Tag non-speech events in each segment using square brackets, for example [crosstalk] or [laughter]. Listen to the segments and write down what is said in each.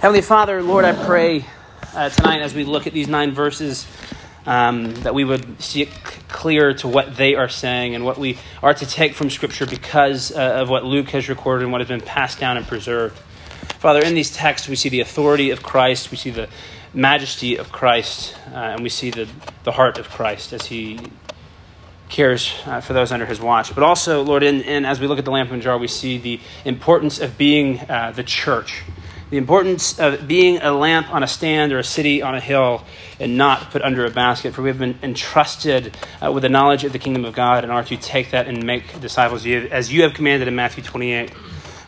Heavenly Father, Lord, I pray uh, tonight as we look at these nine verses um, that we would see it clear to what they are saying and what we are to take from Scripture because uh, of what Luke has recorded and what has been passed down and preserved. Father, in these texts, we see the authority of Christ, we see the majesty of Christ, uh, and we see the, the heart of Christ as he cares uh, for those under his watch. But also, Lord, in, in, as we look at the lamp and jar, we see the importance of being uh, the church the importance of being a lamp on a stand or a city on a hill and not put under a basket. For we have been entrusted uh, with the knowledge of the kingdom of God and are to take that and make disciples you, as you have commanded in Matthew 28.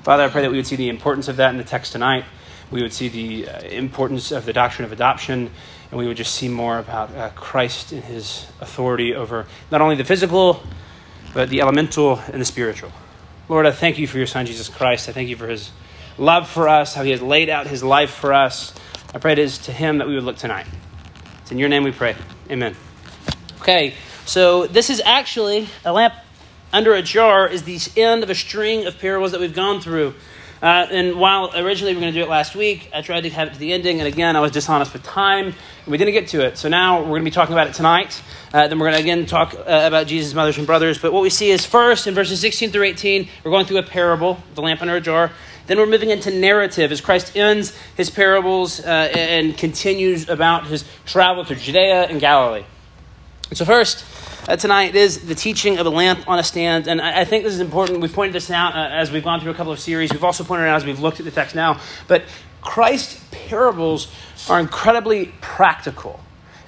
Father, I pray that we would see the importance of that in the text tonight. We would see the uh, importance of the doctrine of adoption, and we would just see more about uh, Christ and his authority over not only the physical, but the elemental and the spiritual. Lord, I thank you for your Son, Jesus Christ. I thank you for his love for us, how he has laid out his life for us. I pray it is to him that we would look tonight. It's in your name we pray. Amen. Okay, so this is actually a lamp under a jar is the end of a string of parables that we've gone through. Uh, and while originally we were going to do it last week, I tried to have it to the ending, and again, I was dishonest with time, and we didn't get to it. So now we're going to be talking about it tonight. Uh, then we're going to again talk uh, about Jesus' mothers and brothers. But what we see is first in verses 16 through 18, we're going through a parable, the lamp under a jar. Then we're moving into narrative as Christ ends his parables uh, and continues about his travel through Judea and Galilee. So, first, uh, tonight is the teaching of a lamp on a stand. And I, I think this is important. We've pointed this out uh, as we've gone through a couple of series. We've also pointed out as we've looked at the text now. But Christ's parables are incredibly practical.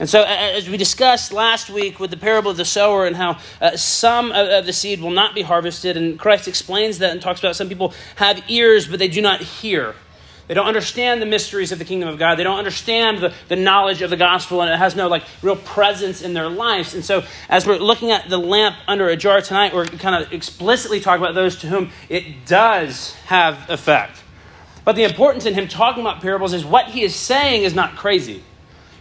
And so, as we discussed last week with the parable of the sower and how uh, some of the seed will not be harvested, and Christ explains that and talks about some people have ears, but they do not hear. They don't understand the mysteries of the kingdom of God. They don't understand the, the knowledge of the gospel, and it has no like real presence in their lives. And so, as we're looking at the lamp under a jar tonight, we're kind of explicitly talking about those to whom it does have effect. But the importance in him talking about parables is what he is saying is not crazy.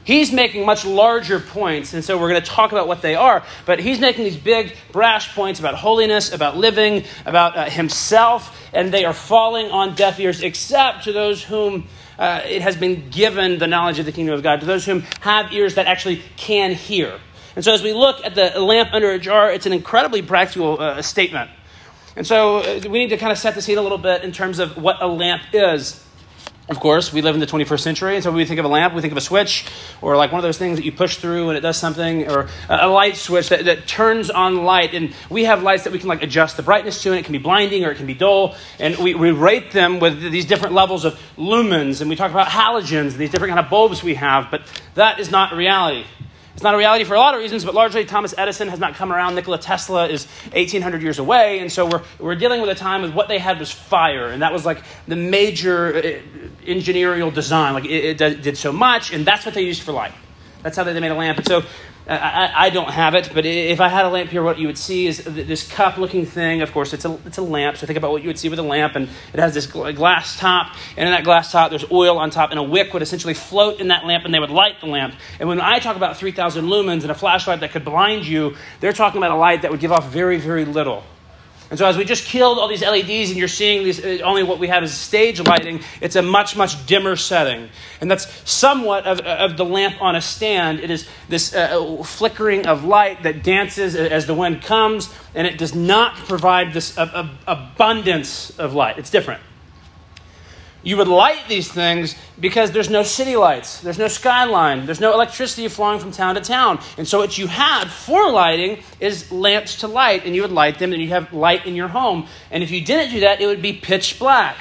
He's making much larger points, and so we're going to talk about what they are. But he's making these big, brash points about holiness, about living, about uh, himself, and they are falling on deaf ears, except to those whom uh, it has been given the knowledge of the kingdom of God, to those whom have ears that actually can hear. And so as we look at the lamp under a jar, it's an incredibly practical uh, statement. And so uh, we need to kind of set the scene a little bit in terms of what a lamp is. Of course, we live in the 21st century, and so when we think of a lamp, we think of a switch, or like one of those things that you push through and it does something, or a light switch that, that turns on light. And we have lights that we can like adjust the brightness to, and it can be blinding or it can be dull. And we, we rate them with these different levels of lumens, and we talk about halogens, and these different kind of bulbs we have, but that is not reality. It's not a reality for a lot of reasons, but largely Thomas Edison has not come around. Nikola Tesla is 1800 years away. And so we're, we're dealing with a time with what they had was fire. And that was like the major uh, engineering design. Like it, it did so much, and that's what they used for light. That's how they made a lamp. And so I, I, don't have it, but if I had a lamp here, what you would see is this cup looking thing. Of course, it's a, it's a lamp. So think about what you would see with a lamp. And it has this glass top. And in that glass top, there's oil on top. And a wick would essentially float in that lamp, and they would light the lamp. And when I talk about 3,000 lumens and a flashlight that could blind you, they're talking about a light that would give off very, very little. And so, as we just killed all these LEDs and you're seeing these, uh, only what we have is stage lighting, it's a much, much dimmer setting. And that's somewhat of, of the lamp on a stand. It is this uh, flickering of light that dances as the wind comes, and it does not provide this uh, uh, abundance of light. It's different. You would light these things because there's no city lights, there's no skyline, there's no electricity flowing from town to town. And so, what you had for lighting is lamps to light, and you would light them, and you have light in your home. And if you didn't do that, it would be pitch black.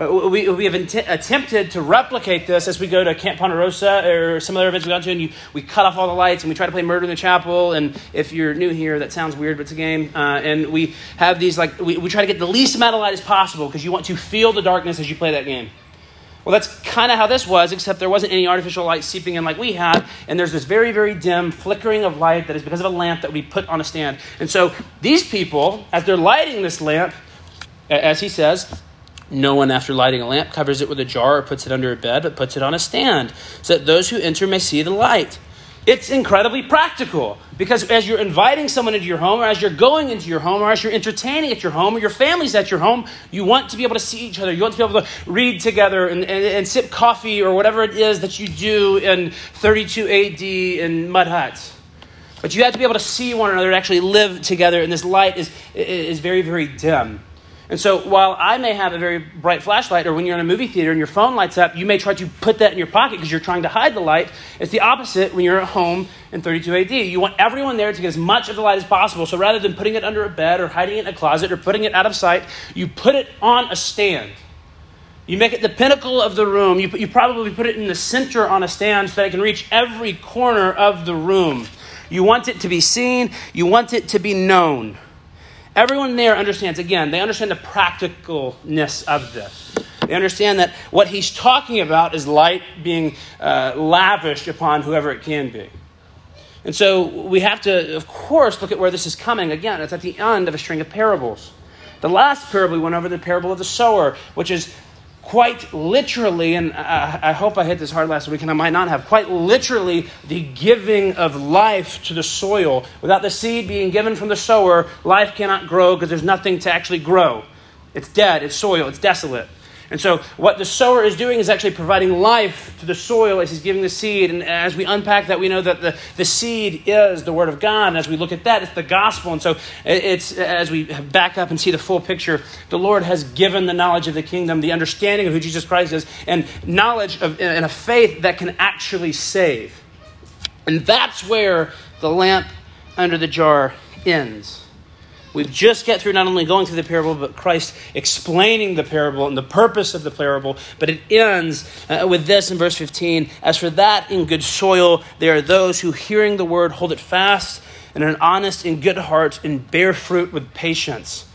Uh, we, we have attempted to replicate this as we go to Camp Ponderosa or some other events we go to, and you, we cut off all the lights and we try to play Murder in the Chapel. And if you're new here, that sounds weird, but it's a game. Uh, and we have these, like, we, we try to get the least amount of light as possible because you want to feel the darkness as you play that game. Well, that's kind of how this was, except there wasn't any artificial light seeping in like we had. And there's this very, very dim flickering of light that is because of a lamp that we put on a stand. And so these people, as they're lighting this lamp, as he says, no one, after lighting a lamp, covers it with a jar or puts it under a bed, but puts it on a stand, so that those who enter may see the light. It's incredibly practical because as you're inviting someone into your home, or as you're going into your home, or as you're entertaining at your home, or your family's at your home, you want to be able to see each other. You want to be able to read together and, and, and sip coffee or whatever it is that you do in 32 AD in mud huts. But you have to be able to see one another and actually live together, and this light is, is very, very dim. And so while I may have a very bright flashlight, or when you're in a movie theater and your phone lights up, you may try to put that in your pocket because you're trying to hide the light. It's the opposite when you're at home in 32 AD. You want everyone there to get as much of the light as possible. So rather than putting it under a bed or hiding it in a closet or putting it out of sight, you put it on a stand. You make it the pinnacle of the room. You, put, you probably put it in the center on a stand so that it can reach every corner of the room. You want it to be seen, you want it to be known. Everyone there understands, again, they understand the practicalness of this. They understand that what he's talking about is light being uh, lavished upon whoever it can be. And so we have to, of course, look at where this is coming. Again, it's at the end of a string of parables. The last parable we went over, the parable of the sower, which is quite literally, and I, I, hope I hit this hard last week, and I might not have, quite literally the giving of life to the soil. Without the seed being given from the sower, life cannot grow because there's nothing to actually grow. It's dead, it's soil, it's desolate. And so, what the sower is doing is actually providing life to the soil as he's giving the seed. And as we unpack that, we know that the, the seed is the Word of God. And as we look at that, it's the gospel. And so, it's as we back up and see the full picture, the Lord has given the knowledge of the kingdom, the understanding of who Jesus Christ is, and knowledge of, and a faith that can actually save. And that's where the lamp under the jar ends. We just get through not only going through the parable, but Christ explaining the parable and the purpose of the parable. But it ends uh, with this in verse 15 As for that in good soil, there are those who, hearing the word, hold it fast and an honest and good heart and bear fruit with patience.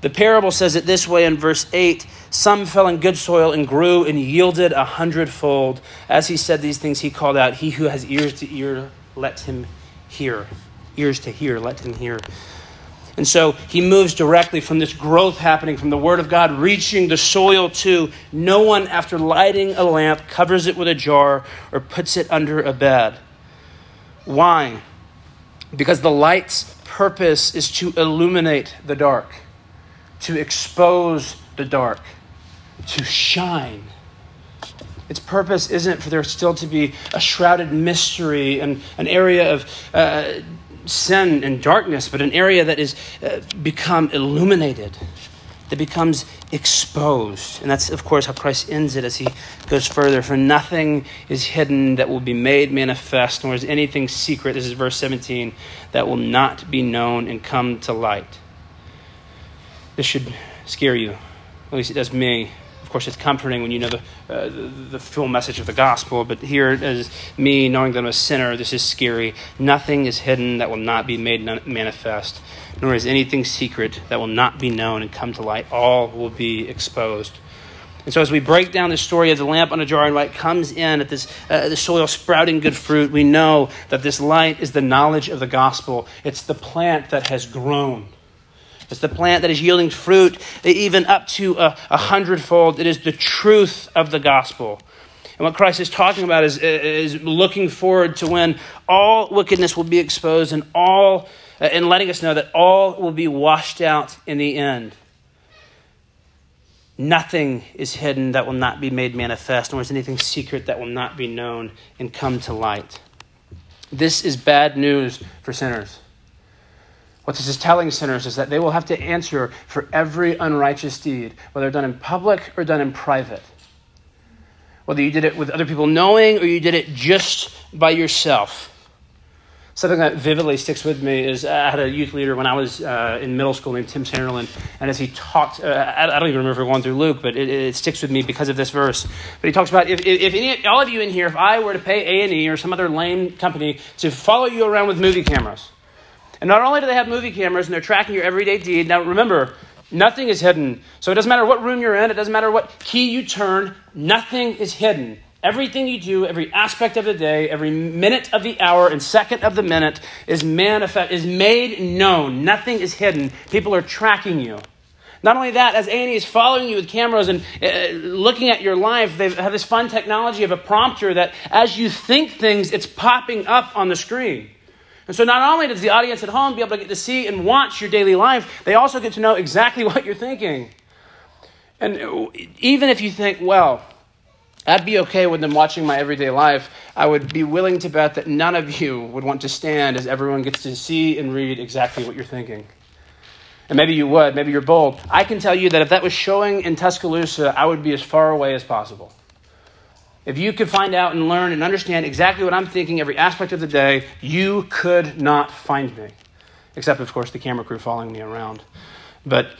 The parable says it this way in verse 8 Some fell in good soil and grew and yielded a hundredfold. As he said these things, he called out, He who has ears to ear, let him hear. Ears to hear, let him hear. And so he moves directly from this growth happening from the Word of God reaching the soil to no one, after lighting a lamp, covers it with a jar or puts it under a bed. Why? Because the light's purpose is to illuminate the dark, to expose the dark, to shine. Its purpose isn't for there still to be a shrouded mystery and an area of uh, sin and darkness, but an area that is uh, become illuminated, that becomes exposed. And that's, of course, how Christ ends it as he goes further. For nothing is hidden that will be made manifest, nor is anything secret, this is verse 17, that will not be known and come to light. This should scare you. At least it does me. Of course, it's comforting when you know the, uh, the, full message of the gospel, but here is me knowing that I'm a sinner. This is scary. Nothing is hidden that will not be made manifest, nor is anything secret that will not be known and come to light. All will be exposed. And so, as we break down the story of the lamp on a jar and light comes in at this uh, the soil sprouting good fruit, we know that this light is the knowledge of the gospel. It's the plant that has grown. It's the plant that is yielding fruit even up to a, a hundredfold. It is the truth of the gospel. And what Christ is talking about is, is looking forward to when all wickedness will be exposed and all and letting us know that all will be washed out in the end. Nothing is hidden that will not be made manifest, nor is anything secret that will not be known and come to light. This is bad news for sinners. What this is telling sinners is that they will have to answer for every unrighteous deed, whether done in public or done in private. Whether you did it with other people knowing or you did it just by yourself. Something that vividly sticks with me is I had a youth leader when I was uh, in middle school named Tim Sanderland, and as he talked, uh, I don't even remember going through Luke, but it, it, sticks with me because of this verse. But he talks about if, if any, all of you in here, if I were to pay A and E or some other lame company to follow you around with movie cameras, and not only do they have movie cameras and they're tracking your everyday deed, now remember, nothing is hidden. So it doesn't matter what room you're in, it doesn't matter what key you turn, nothing is hidden. Everything you do, every aspect of the day, every minute of the hour and second of the minute is manifest is made known. Nothing is hidden. People are tracking you. Not only that, as Annie is following you with cameras and uh, looking at your life, they have this fun technology of a prompter that as you think things, it's popping up on the screen. And so not only does the audience at home be able to get to see and watch your daily life, they also get to know exactly [laughs] what you're thinking. And even if you think, well, I'd be okay with them watching my everyday life, I would be willing to bet that none of you would want to stand as everyone gets to see and read exactly what you're thinking. And maybe you would, maybe you're bold. I can tell you that if that was showing in Tuscaloosa, I would be as far away as possible. If you could find out and learn and understand exactly what I'm thinking every aspect of the day, you could not find me. Except, of course, the camera crew following me around. But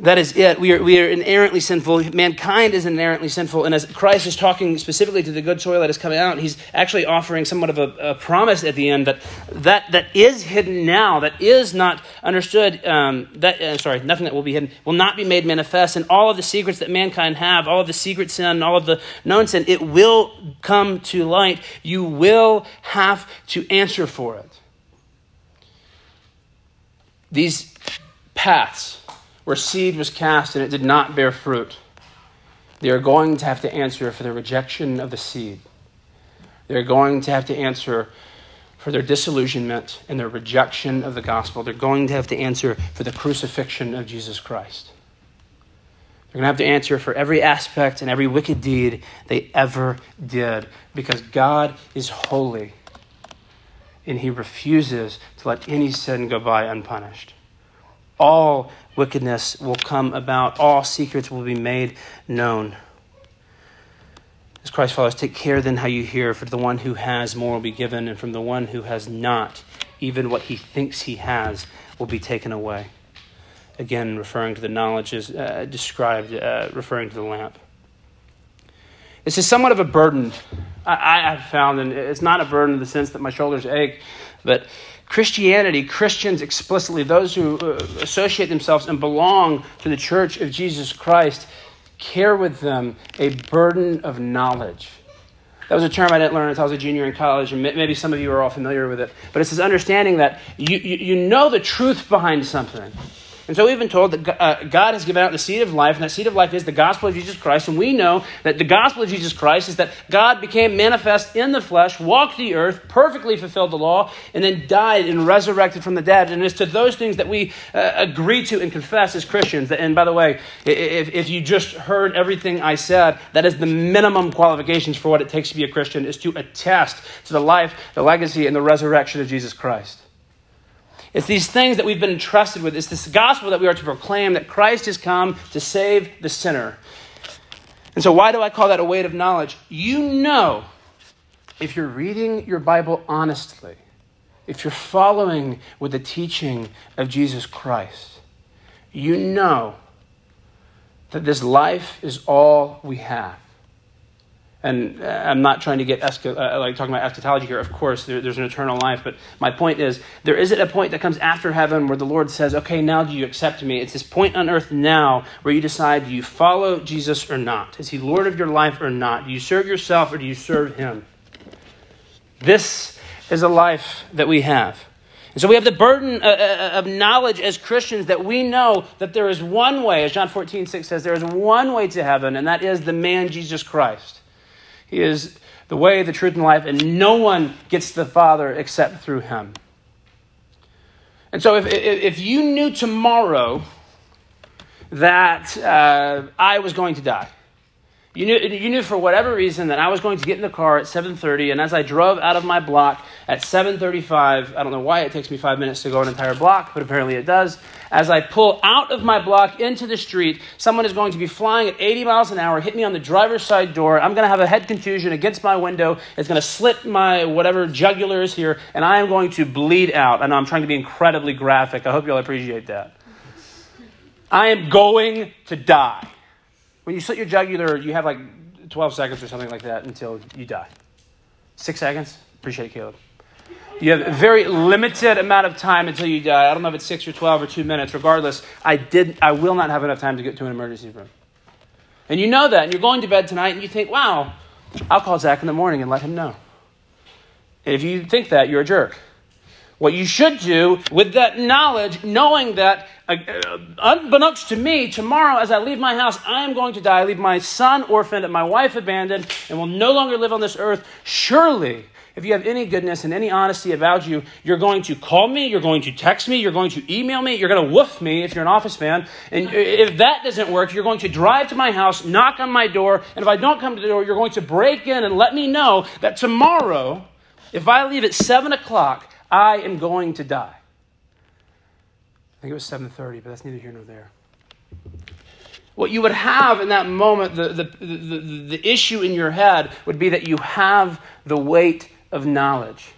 that is it. We are, we are inherently sinful. Mankind is inherently sinful. And as Christ is talking specifically to the good soil that is coming out, he's actually offering somewhat of a, a promise at the end that, that that is hidden now, that is not understood, um, that, uh, sorry, nothing that will be hidden, will not be made manifest. And all of the secrets that mankind have, all of the secret sin, all of the known sin, it will come to light. You will have to answer for it. These paths where seed was cast and it did not bear fruit. They are going to have to answer for the rejection of the seed. They're going to have to answer for their disillusionment and their rejection of the gospel. They're going to have to answer for the crucifixion of Jesus Christ. They're going to have to answer for every aspect and every wicked deed they ever did because God is holy and he refuses to let any sin go by unpunished. All wickedness will come about, all secrets will be made known. As Christ follows, take care then how you hear, for the one who has more will be given, and from the one who has not, even what he thinks he has will be taken away. Again, referring to the knowledge uh, described, uh, referring to the lamp. This is somewhat of a burden. I, have found, and it's not a burden in the sense that my shoulders ache, but Christianity, Christians explicitly, those who uh, associate themselves and belong to the church of Jesus Christ, care with them a burden of knowledge. That was a term I didn't learn until I was a junior in college, and maybe some of you are all familiar with it. But it's this understanding that you, you, you know the truth behind something. And so we've been told that uh, God has given out the seed of life, and that seed of life is the gospel of Jesus Christ. And we know that the gospel of Jesus Christ is that God became manifest in the flesh, walked the earth, perfectly fulfilled the law, and then died and resurrected from the dead. And it's to those things that we uh, agree to and confess as Christians. And by the way, if, if you just heard everything I said, that is the minimum qualifications for what it takes to be a Christian, is to attest to the life, the legacy, and the resurrection of Jesus Christ. It's these things that we've been entrusted with. It's this gospel that we are to proclaim that Christ has come to save the sinner. And so, why do I call that a weight of knowledge? You know, if you're reading your Bible honestly, if you're following with the teaching of Jesus Christ, you know that this life is all we have and uh, I'm not trying to get esca- uh, like talking about eschatology here. Of course, there, there's an eternal life, but my point is there isn't a point that comes after heaven where the Lord says, "Okay, now do you accept me?" It's this point on earth now where you decide: do you follow Jesus or not? Is He Lord of your life or not? Do you serve yourself or do you serve Him? This is a life that we have. And so we have the burden uh, uh, of knowledge as Christians that we know that there is one way, as John 14, 6 says, there is one way to heaven, and that is the man Jesus Christ. He is the way, the truth, and life, and no one gets to the Father except through him. And so, if, if you knew tomorrow that uh, I was going to die, you knew, you knew for whatever reason that I was going to get in the car at 7:30, and as I drove out of my block at 7:35, I don't know why it takes me five minutes to go an entire block, but apparently it does. As I pull out of my block into the street, someone is going to be flying at 80 miles an hour, hit me on the driver's side door. I'm going to have a head contusion against my window. It's going to slit my whatever jugular is here, and I am going to bleed out. I know I'm trying to be incredibly graphic. I hope you'll appreciate that. I am going to die. When you slit your jugular, you have like 12 seconds or something like that until you die. Six seconds? Appreciate it, Caleb. You have a very limited amount of time until you die. I don't know if it's six or 12 or two minutes. Regardless, I, did, I will not have enough time to get to an emergency room. And you know that, and you're going to bed tonight, and you think, wow, I'll call Zach in the morning and let him know. And if you think that, you're a jerk. What you should do with that knowledge, knowing that Uh, unbeknownst to me, tomorrow as I leave my house, I am going to die. I leave my son orphaned and my wife abandoned and will no longer live on this earth. Surely, if you have any goodness and any honesty about you, you're going to call me, you're going to text me, you're going to email me, you're going to woof me if you're an office man. And if that doesn't work, you're going to drive to my house, knock on my door, and if I don't come to the door, you're going to break in and let me know that tomorrow, if I leave at 7 o'clock, I am going to die. I think it was 7.30, but that's neither here nor there what you would have in that moment, the, the, the, the, issue in your head would be that you have the weight of knowledge.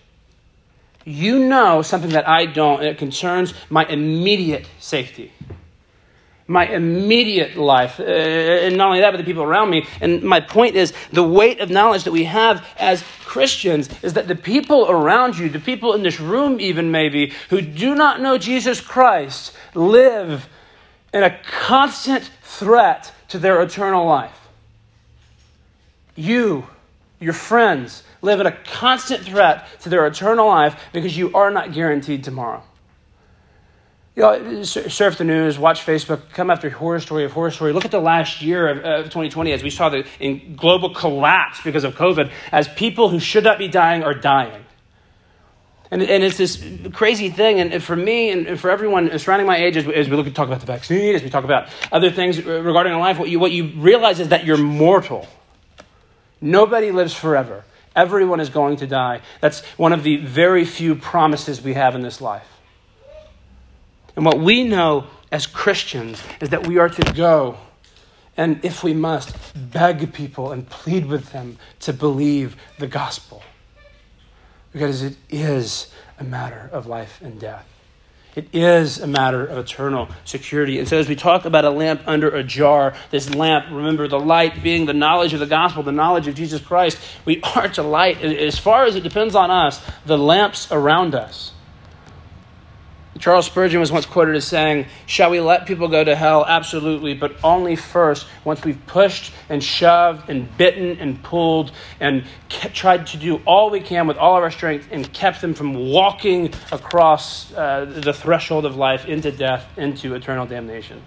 You know something that I don't, and it concerns my immediate safety, my immediate life. Uh, and not only that, but the people around me. And my point is the weight of knowledge that we have as Christians is that the people around you, the people in this room, even maybe, who do not know Jesus Christ, live in a constant threat to their eternal life. You, your friends, live in a constant threat to their eternal life because you are not guaranteed tomorrow. You uh, know, surf the news, watch Facebook, come after horror story of horror story. Look at the last year of, of 2020 as we saw the in global collapse because of COVID, as people who should not be dying are dying. And, and it's this crazy thing. And for me and for everyone surrounding my age, as we, as we look at talk about the vaccine, as we talk about other things regarding our life, what you, what you realize is that you're mortal. Nobody lives forever. Everyone is going to die. That's one of the very few promises we have in this life. And what we know as Christians is that we are to go and, if we must, beg people and plead with them to believe the gospel. Because it is a matter of life and death. It is a matter of eternal security. And so, as we talk about a lamp under a jar, this lamp, remember the light being the knowledge of the gospel, the knowledge of Jesus Christ, we are to light, as far as it depends on us, the lamps around us. Charles Spurgeon was once quoted as saying, Shall we let people go to hell? Absolutely, but only first once we've pushed and shoved and bitten and pulled and tried to do all we can with all of our strength and kept them from walking across uh, the threshold of life into death, into eternal damnation.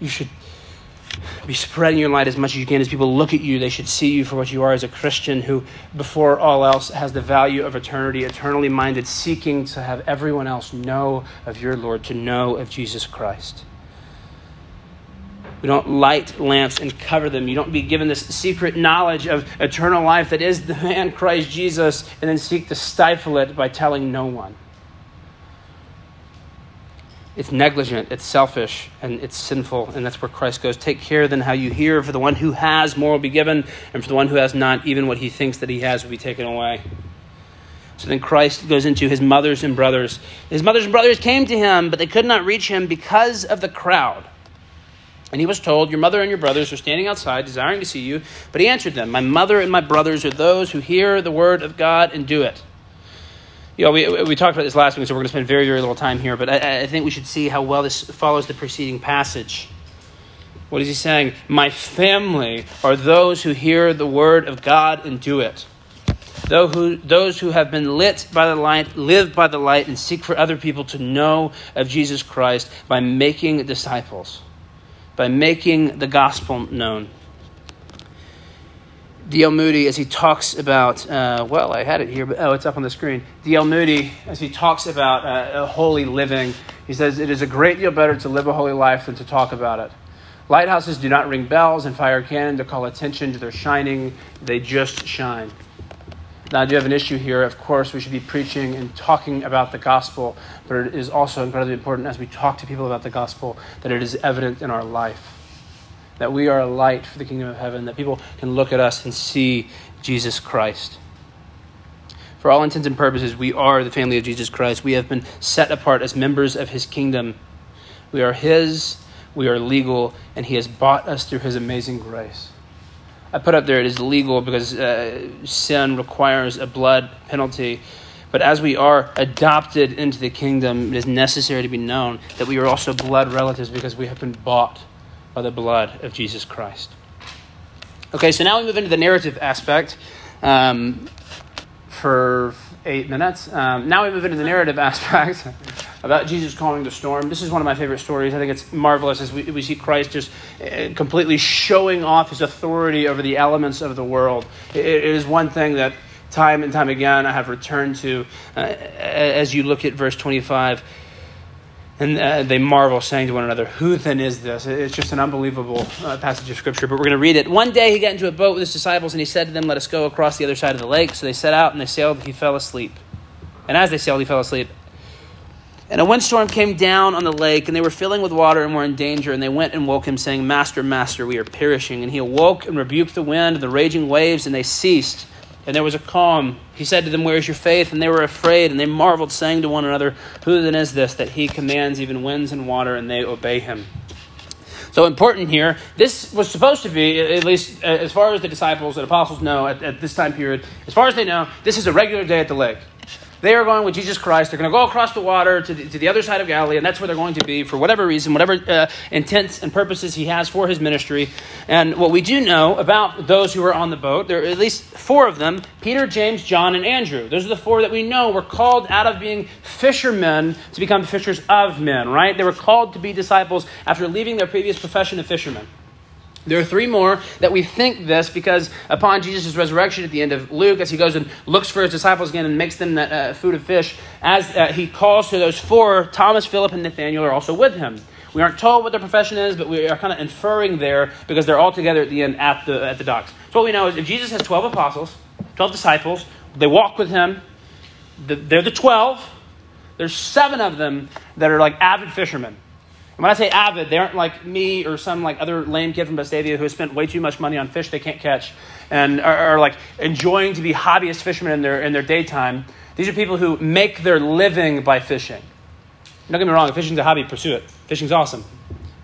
You should be spreading your light as much as you can. As people look at you, they should see you for what you are as a Christian who, before all else, has the value of eternity, eternally minded, seeking to have everyone else know of your Lord, to know of Jesus Christ. We don't light lamps and cover them. You don't be given this secret knowledge of eternal life that is the man Christ Jesus and then seek to stifle it by telling no one. It's negligent, it's selfish, and it's sinful, and that's where Christ goes. Take care then how you hear, for the one who has more will be given, and for the one who has not, even what he thinks that he has will be taken away. So then Christ goes into his mothers and brothers. His mothers and brothers came to him, but they could not reach him because of the crowd. And he was told, Your mother and your brothers are standing outside, desiring to see you. But he answered them, My mother and my brothers are those who hear the word of God and do it. You know, we, we talked about this last week, so we're going to spend very, very little time here, but I, I think we should see how well this follows the preceding passage. What is he saying? My family are those who hear the word of God and do it. Those who have been lit by the light, live by the light, and seek for other people to know of Jesus Christ by making disciples, by making the gospel known. D.L. Moody, as he talks about, uh, well, I had it here, but oh, it's up on the screen. D.L. Moody, as he talks about uh, a holy living, he says, It is a great deal better to live a holy life than to talk about it. Lighthouses do not ring bells and fire cannon to call attention to their shining, they just shine. Now, I do have an issue here. Of course, we should be preaching and talking about the gospel, but it is also incredibly important as we talk to people about the gospel that it is evident in our life that we are a light for the kingdom of heaven, that people can look at us and see Jesus Christ. For all intents and purposes, we are the family of Jesus Christ. We have been set apart as members of his kingdom. We are his, we are legal, and he has bought us through his amazing grace. I put up there it is legal because uh, sin requires a blood penalty. But as we are adopted into the kingdom, it is necessary to be known that we are also blood relatives because we have been bought by the blood of Jesus Christ. Okay, so now we move into the narrative aspect um, for eight minutes. Um, now we move into the narrative aspect. [laughs] about Jesus calming the storm. This is one of my favorite stories. I think it's marvelous as we, we see Christ just uh, completely showing off his authority over the elements of the world. it, it is one thing that time and time again I have returned to uh, as you look at verse 25. And uh, they marvel, saying to one another, Who then is this? It's just an unbelievable uh, passage of Scripture, but we're going to read it. One day he got into a boat with his disciples, and he said to them, Let us go across the other side of the lake. So they set out, and they sailed. He fell asleep. And as they sailed, he fell asleep. And a windstorm came down on the lake, and they were filling with water and were in danger. And they went and woke him, saying, Master, Master, we are perishing. And he awoke and rebuked the wind and the raging waves, and they ceased and there was a calm. He said to them, Where is your faith? And they were afraid, and they marveled, saying to one another, Who then is this that he commands even winds and water, and they obey him? So important here. This was supposed to be, at least as far as the disciples and apostles know at, at this time period, as far as they know, this is a regular day at the lake. They are going with Jesus Christ. They're going to go across the water to the, to the other side of Galilee, and that's where they're going to be for whatever reason, whatever uh, intents and purposes he has for his ministry. And what we do know about those who are on the boat, there are at least four of them Peter, James, John, and Andrew. Those are the four that we know were called out of being fishermen to become fishers of men, right? They were called to be disciples after leaving their previous profession of fishermen. There are three more that we think this because upon Jesus' resurrection at the end of Luke, as he goes and looks for his disciples again and makes them that uh, food of fish, as uh, he calls to those four, Thomas, Philip, and Nathaniel are also with him. We aren't told what their profession is, but we are kind of inferring there because they're all together at the end at the, at the docks. So what we know is if Jesus has 12 apostles, 12 disciples, they walk with him, they're the 12, there's seven of them that are like avid fishermen. When I say avid, they aren't like me or some like other lame kid from Vestavia who has spent way too much money on fish they can't catch and are, are like enjoying to be hobbyist fishermen in their, in their daytime. These are people who make their living by fishing. Don't get me wrong, if fishing's a hobby, pursue it. Fishing's awesome.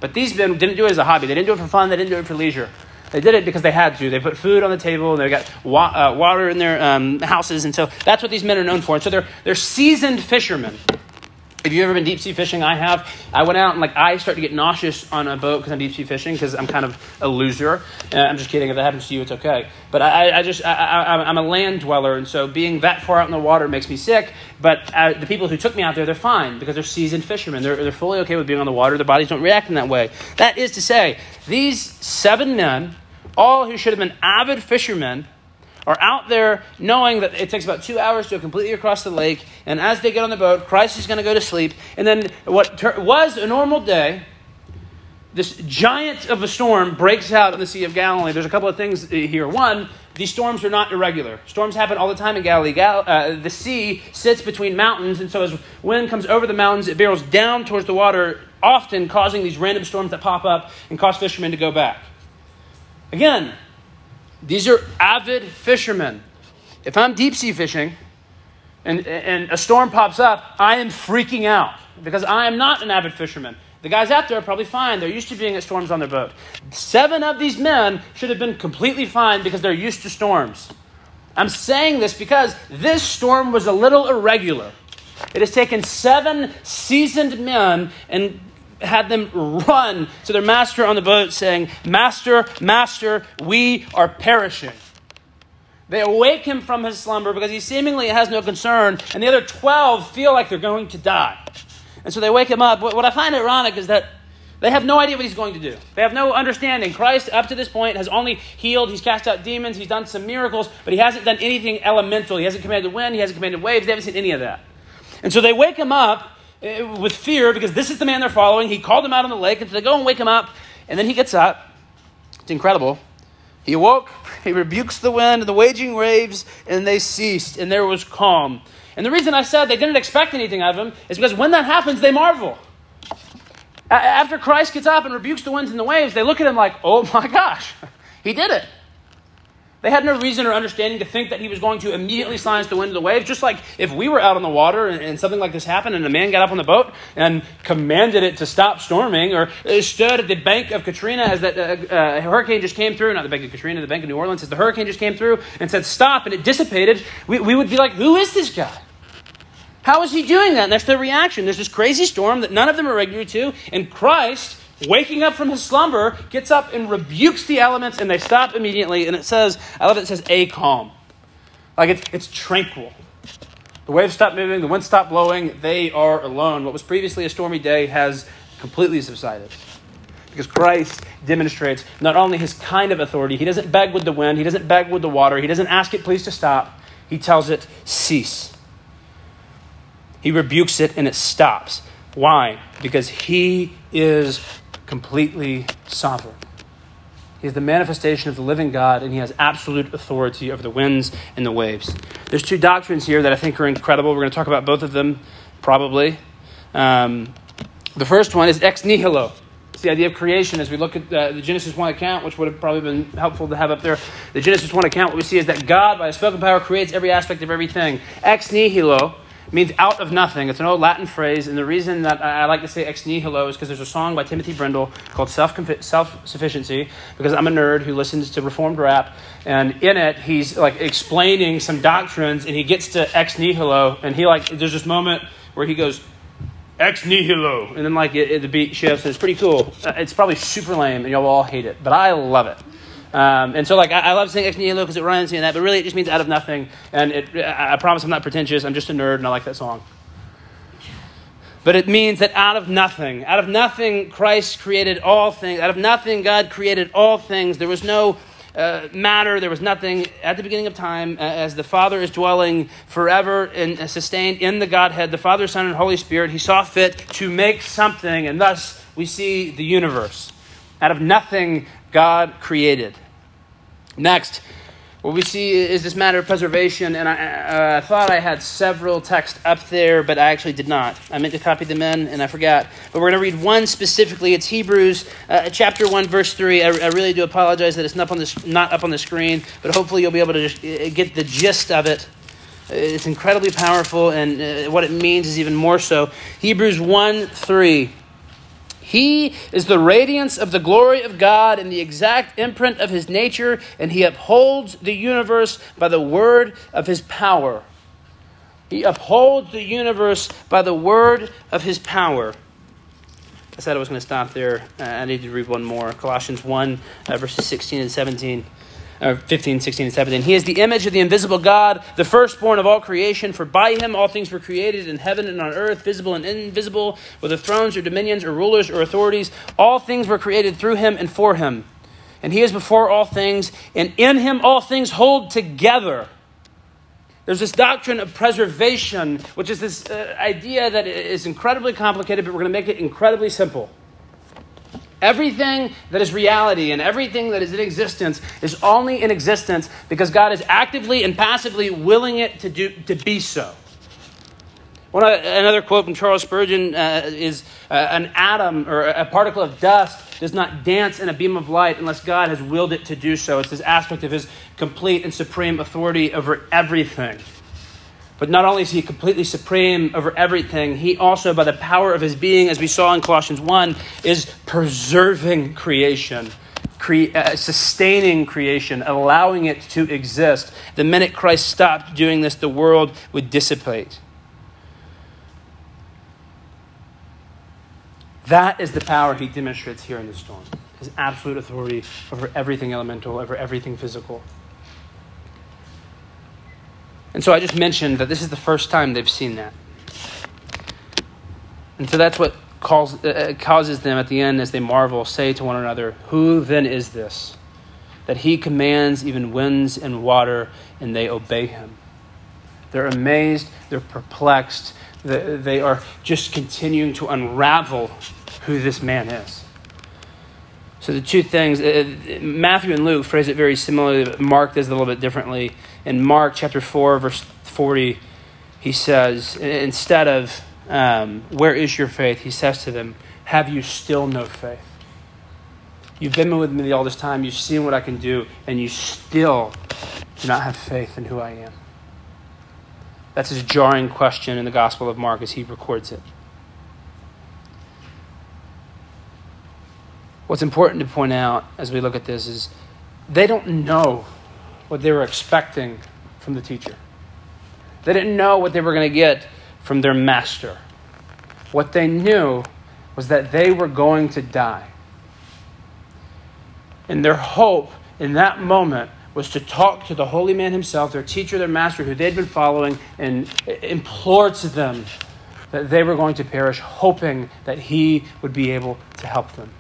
But these men didn't do it as a hobby. They didn't do it for fun. They didn't do it for leisure. They did it because they had to. They put food on the table and they got wa- uh, water in their um, houses. And so that's what these men are known for. And so they're, they're seasoned fishermen. If you've ever been deep sea fishing, I have. I went out and like I start to get nauseous on a boat because I'm deep sea fishing because I'm kind of a loser. Uh, I'm just kidding. If that happens to you, it's okay. But I, I just I, am a land dweller, and so being that far out in the water makes me sick. But uh, the people who took me out there, they're fine because they're seasoned fishermen. They're, they're fully okay with being on the water. Their bodies don't react in that way. That is to say, these seven men, all who should have been avid fishermen, are out there knowing that it takes about two hours to go completely across the lake. And as they get on the boat, Christ is going to go to sleep. And then what ter- was a normal day, this giant of a storm breaks out in the Sea of Galilee. There's a couple of things here. One, these storms are not irregular. Storms happen all the time in Galilee. Gal- uh, the sea sits between mountains, and so as wind comes over the mountains, it barrels down towards the water, often causing these random storms that pop up and cause fishermen to go back. Again, these are avid fishermen. If I'm deep sea fishing and, and a storm pops up, I am freaking out because I am not an avid fisherman. The guys out there are probably fine. They're used to being at storms on their boat. Seven of these men should have been completely fine because they're used to storms. I'm saying this because this storm was a little irregular. It has taken seven seasoned men and had them run to their master on the boat, saying, Master, Master, we are perishing. They awake him from his slumber because he seemingly has no concern, and the other 12 feel like they're going to die. And so they wake him up. What I find ironic is that they have no idea what he's going to do. They have no understanding. Christ, up to this point, has only healed, he's cast out demons, he's done some miracles, but he hasn't done anything elemental. He hasn't commanded wind, he hasn't commanded waves, they haven't seen any of that. And so they wake him up Uh, with fear because this is the man they're following. He called them out on the lake, and they go and wake him up. And then he gets up. It's incredible. He awoke, [laughs] he rebukes the wind and the waging waves, and they ceased, and there was calm. And the reason I said they didn't expect anything of him is because when that happens, they marvel. After Christ gets up and rebukes the winds and the waves, they look at him like, oh my [laughs] gosh, he did it. They had no reason or understanding to think that he was going to immediately silence the wind and the waves. Just like if we were out on the water and, and, something like this happened and a man got up on the boat and commanded it to stop storming or stood at the bank of Katrina as that uh, uh, hurricane just came through, not the bank of Katrina, the bank of New Orleans, as the hurricane just came through and said stop and it dissipated, we, we would be like, who is this guy? How is he doing that? And that's their reaction. There's this crazy storm that none of them are regular to, and Christ waking up from his slumber, gets up and rebukes the elements, and they stop immediately. And it says, I love it, it says a calm. Like it's, it's tranquil. The waves stop moving, the wind stop blowing, they are alone. What was previously a stormy day has completely subsided. Because Christ demonstrates not only his kind of authority, he doesn't beg with the wind, he doesn't beg with the water, he doesn't ask it please to stop, he tells it cease. He rebukes it and it stops. Why? Because he is completely sovereign. He is the manifestation of the living God, and he has absolute authority over the winds and the waves. There's two doctrines here that I think are incredible. We're going to talk about both of them, probably. Um, the first one is ex nihilo. It's the idea of creation. As we look at uh, the Genesis 1 account, which would have probably been helpful to have up there, the Genesis 1 account, what we see is that God, by a spoken power, creates every aspect of everything. Ex nihilo means out of nothing. It's an old Latin phrase, and the reason that I like to say ex nihilo is because there's a song by Timothy Brindle called Self Sufficiency, because I'm a nerd who listens to Reformed rap, and in it, he's like explaining some doctrines, and he gets to ex nihilo, and he like, there's this moment where he goes, ex nihilo, and then like it, it, the beat shifts, and it's pretty cool. Uh, it's probably super lame, and y'all will all hate it, but I love it. Um, and so, like, I, I love saying ex nihilo because it rhymes me and that, but really it just means out of nothing. And it, I, I promise I'm not pretentious. I'm just a nerd and I like that song. But it means that out of nothing, out of nothing, Christ created all things. Out of nothing, God created all things. There was no uh, matter, there was nothing at the beginning of time, uh, as the Father is dwelling forever and uh, sustained in the Godhead, the Father, Son, and Holy Spirit. He saw fit to make something, and thus we see the universe. Out of nothing, God created. Next, what we see is this matter of preservation, and I uh, thought I had several texts up there, but I actually did not. I meant to copy them in, and I forgot. But we're going to read one specifically. It's Hebrews uh, chapter 1, verse 3. I, I, really do apologize that it's not, on the, not up on the screen, but hopefully you'll be able to uh, get the gist of it. It's incredibly powerful, and uh, what it means is even more so. Hebrews 1 3. He is the radiance of the glory of God and the exact imprint of his nature, and he upholds the universe by the word of his power. He upholds the universe by the word of his power. I said I was going to stop there. Uh, I need to read one more. Colossians 1, uh, verses 16 and 17 uh, 15, 16, and 17. He is the image of the invisible God, the firstborn of all creation, for by him all things were created in heaven and on earth, visible and invisible, whether thrones or dominions or rulers or authorities. All things were created through him and for him. And he is before all things, and in him all things hold together. There's this doctrine of preservation, which is this uh, idea that is incredibly complicated, but we're going to make it incredibly simple. Everything that is reality and everything that is in existence is only in existence because God is actively and passively willing it to, do, to be so. One, another quote from Charles Spurgeon uh, is uh, An atom or a particle of dust does not dance in a beam of light unless God has willed it to do so. It's this aspect of his complete and supreme authority over everything. But not only is he completely supreme over everything, he also, by the power of his being, as we saw in Colossians 1, is preserving creation, cre- uh, sustaining creation, allowing it to exist. The minute Christ stopped doing this, the world would dissipate. That is the power he demonstrates here in the storm his absolute authority over everything elemental, over everything physical. And so I just mentioned that this is the first time they've seen that. And so that's what calls, uh, uh, causes them at the end as they marvel, say to one another, Who then is this? That he commands even winds and water, and they obey him. They're amazed, they're perplexed, they are just continuing to unravel who this man is. So the two things, uh, Matthew and Luke phrase it very similarly, but Mark does it a little bit differently. In Mark chapter 4, verse 40, he says, instead of, um, where is your faith? He says to them, have you still no faith? You've been with me all this time, you've seen what I can do, and you still do not have faith in who I am. That's his jarring question in the Gospel of Mark as he records it. What's important to point out as we look at this is they don't know what they were expecting from the teacher. They didn't know what they were going to get from their master. What they knew was that they were going to die. And their hope in that moment was to talk to the holy man himself, their teacher, their master, who they'd been following, and implore to them that they were going to perish, hoping that he would be able to help them.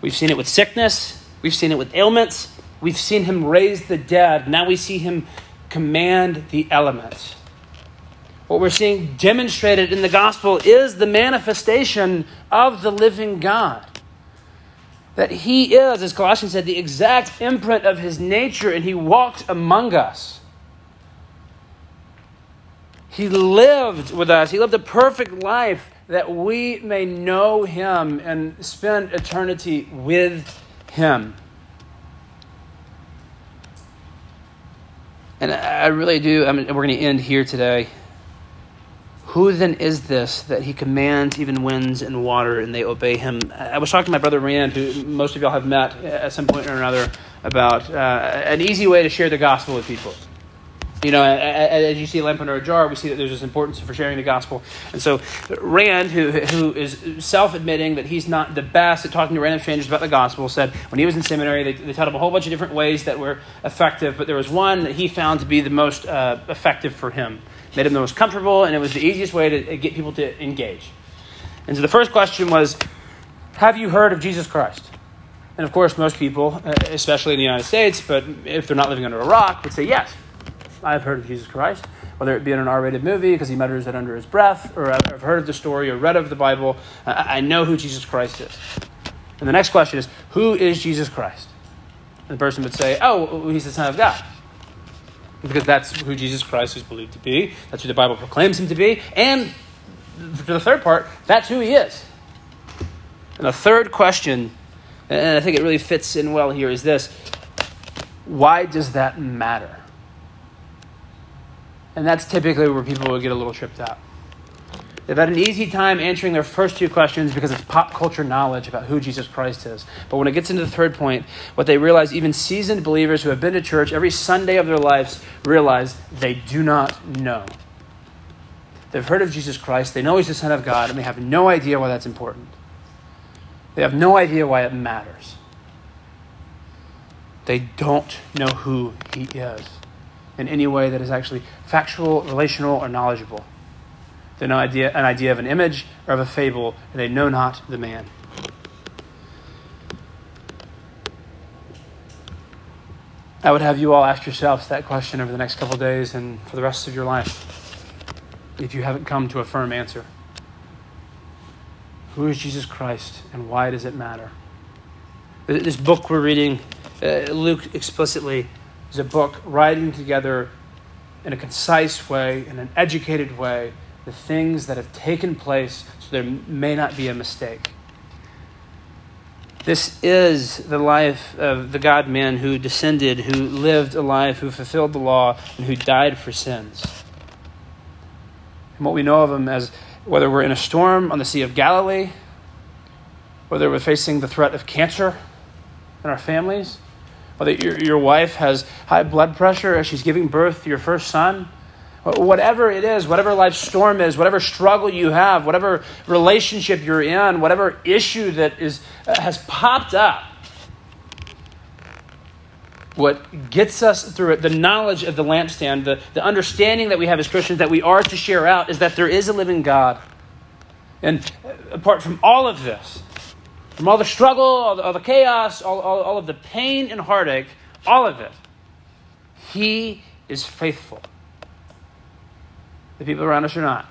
We've seen it with sickness, we've seen it with ailments, we've seen him raise the dead. Now we see him command the elements. What we're seeing demonstrated in the gospel is the manifestation of the living God. That he is, as Colossians said, the exact imprint of his nature, and he walked among us. He lived with us. He lived a perfect life that we may know him and spend eternity with him. And I really do, I mean, we're going to end here today. Who then is this that he commands even winds and water and they obey him? I was talking to my brother Rand, who most of y'all have met at some point or another, about uh, an easy way to share the gospel with people you know, as you see a lamp under a jar, we see that there's this importance for sharing the gospel. And so, Rand, who, who is self admitting that he's not the best at talking to random strangers about the gospel, said when he was in seminary, they, they taught him a whole bunch of different ways that were effective, but there was one that he found to be the most uh, effective for him, made him the most comfortable, and it was the easiest way to get people to engage. And so, the first question was Have you heard of Jesus Christ? And of course, most people, uh, especially in the United States, but if they're not living under a rock, would say yes. I've heard of Jesus Christ, whether it be in an R rated movie because he mutters it under his breath, or I've heard of the story or read of the Bible. I know who Jesus Christ is. And the next question is who is Jesus Christ? And the person would say, oh, he's the Son of God. Because that's who Jesus Christ is believed to be. That's who the Bible proclaims him to be. And for the third part, that's who he is. And the third question, and I think it really fits in well here, is this why does that matter? And that's typically where people will get a little tripped up. They've had an easy time answering their first two questions because it's pop culture knowledge about who Jesus Christ is. But when it gets into the third point, what they realize, even seasoned believers who have been to church every Sunday of their lives realize they do not know. They've heard of Jesus Christ, they know he's the Son of God, and they have no idea why that's important. They have no idea why it matters. They don't know who he is in any way that is actually factual, relational, or knowledgeable. They know idea, an idea of an image or of a fable, and they know not the man. I would have you all ask yourselves that question over the next couple days and for the rest of your life if you haven't come to a firm answer. Who is Jesus Christ and why does it matter? This book we're reading, uh, Luke explicitly is a book writing together in a concise way, in an educated way, the things that have taken place so there may not be a mistake. This is the life of the God man who descended, who lived a life, who fulfilled the law, and who died for sins. And what we know of him as whether we're in a storm on the Sea of Galilee, whether we're facing the threat of cancer in our families, whether your, your wife has high blood pressure as she's giving birth to your first son, whatever it is, whatever life storm is, whatever struggle you have, whatever relationship you're in, whatever issue that is, uh, has popped up, what gets us through it, the knowledge of the lampstand, the, the understanding that we have as Christians that we are to share out, is that there is a living God. And uh, apart from all of this, from all the struggle, all the, all the chaos, all, all, all of the pain and heartache, all of it, He is faithful. The people around us are not.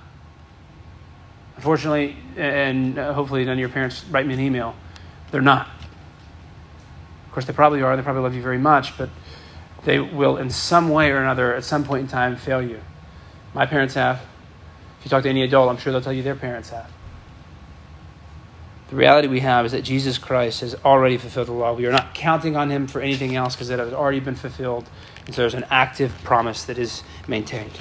Unfortunately, and uh, hopefully none of your parents write me an email, they're not. Of course, they probably are. They probably love you very much, but they will, in some way or another, at some point in time, fail you. My parents have. If you talk to any adult, I'm sure they'll tell you their parents have. The reality we have is that Jesus Christ has already fulfilled the law. We are not counting on him for anything else because it has already been fulfilled. And so there's an active promise that is maintained.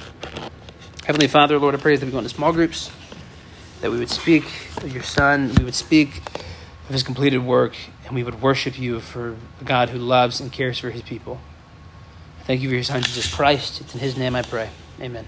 Heavenly Father, Lord, I pray that we go into small groups, that we would speak of your Son, we would speak of his completed work, and we would worship you for a God who loves and cares for his people. Thank you for your Son, Jesus Christ. It's in his name I pray. Amen.